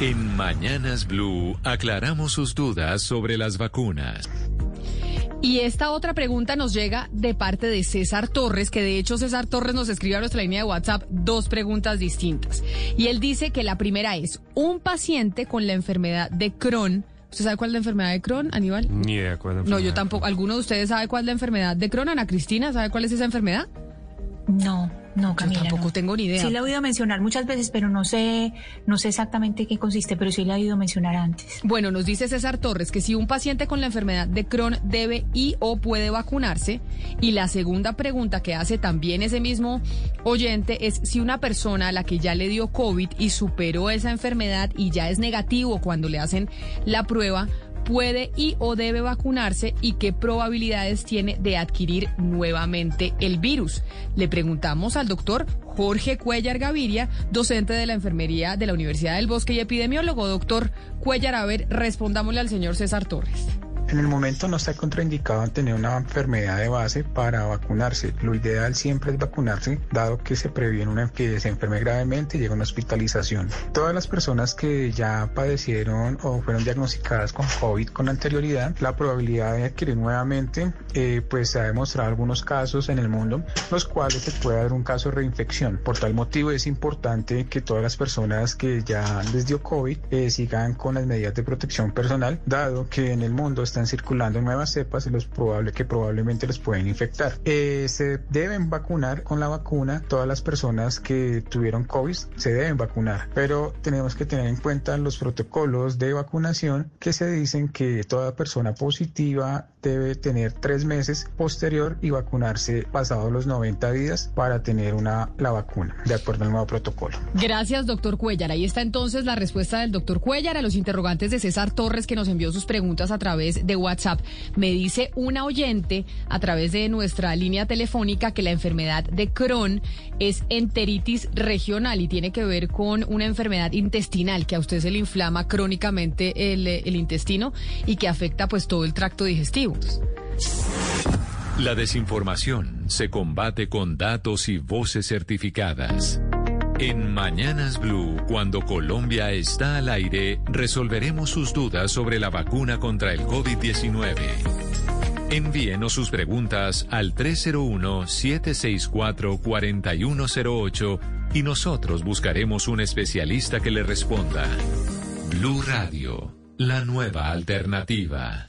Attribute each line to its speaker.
Speaker 1: En Mañanas Blue aclaramos sus dudas sobre las vacunas.
Speaker 2: Y esta otra pregunta nos llega de parte de César Torres, que de hecho César Torres nos escribe a nuestra línea de WhatsApp dos preguntas distintas. Y él dice que la primera es, un paciente con la enfermedad de Crohn, ¿usted sabe cuál es la enfermedad de Crohn, Aníbal?
Speaker 3: Ni idea cuál es la
Speaker 2: No, yo tampoco. ¿Alguno de ustedes sabe cuál es la enfermedad de Crohn? Ana Cristina, ¿sabe cuál es esa enfermedad?
Speaker 4: No, no,
Speaker 2: Yo
Speaker 4: Camila.
Speaker 2: tampoco
Speaker 4: no.
Speaker 2: tengo ni idea.
Speaker 4: Sí la he oído mencionar muchas veces, pero no sé, no sé exactamente qué consiste, pero sí la he oído mencionar antes.
Speaker 2: Bueno, nos dice César Torres que si un paciente con la enfermedad de Crohn debe y o puede vacunarse. Y la segunda pregunta que hace también ese mismo oyente es si una persona a la que ya le dio COVID y superó esa enfermedad y ya es negativo cuando le hacen la prueba, puede y o debe vacunarse y qué probabilidades tiene de adquirir nuevamente el virus. Le preguntamos al doctor Jorge Cuellar Gaviria, docente de la Enfermería de la Universidad del Bosque y epidemiólogo. Doctor Cuellar, a ver, respondámosle al señor César Torres.
Speaker 5: En el momento no está contraindicado tener una enfermedad de base para vacunarse. Lo ideal siempre es vacunarse, dado que se previene una, que se enferme gravemente y llega a una hospitalización. Todas las personas que ya padecieron o fueron diagnosticadas con COVID con anterioridad, la probabilidad de adquirir nuevamente, eh, pues se ha demostrado algunos casos en el mundo, los cuales se puede dar un caso de reinfección. Por tal motivo es importante que todas las personas que ya les dio COVID eh, sigan con las medidas de protección personal, dado que en el mundo están circulando nuevas cepas y los probable que probablemente los pueden infectar. Eh, se deben vacunar con la vacuna todas las personas que tuvieron COVID se deben vacunar, pero tenemos que tener en cuenta los protocolos de vacunación que se dicen que toda persona positiva debe tener tres meses posterior y vacunarse pasados los 90 días para tener una la vacuna de acuerdo al nuevo protocolo.
Speaker 2: Gracias, doctor Cuellar. Ahí está entonces la respuesta del doctor Cuellar a los interrogantes de César Torres que nos envió sus preguntas a través de WhatsApp. Me dice una oyente a través de nuestra línea telefónica que la enfermedad de Crohn es enteritis regional y tiene que ver con una enfermedad intestinal que a usted se le inflama crónicamente el, el intestino y que afecta pues todo el tracto digestivo.
Speaker 1: La desinformación se combate con datos y voces certificadas. En Mañanas Blue, cuando Colombia está al aire, resolveremos sus dudas sobre la vacuna contra el COVID-19. Envíenos sus preguntas al 301-764-4108 y nosotros buscaremos un especialista que le responda. Blue Radio, la nueva alternativa.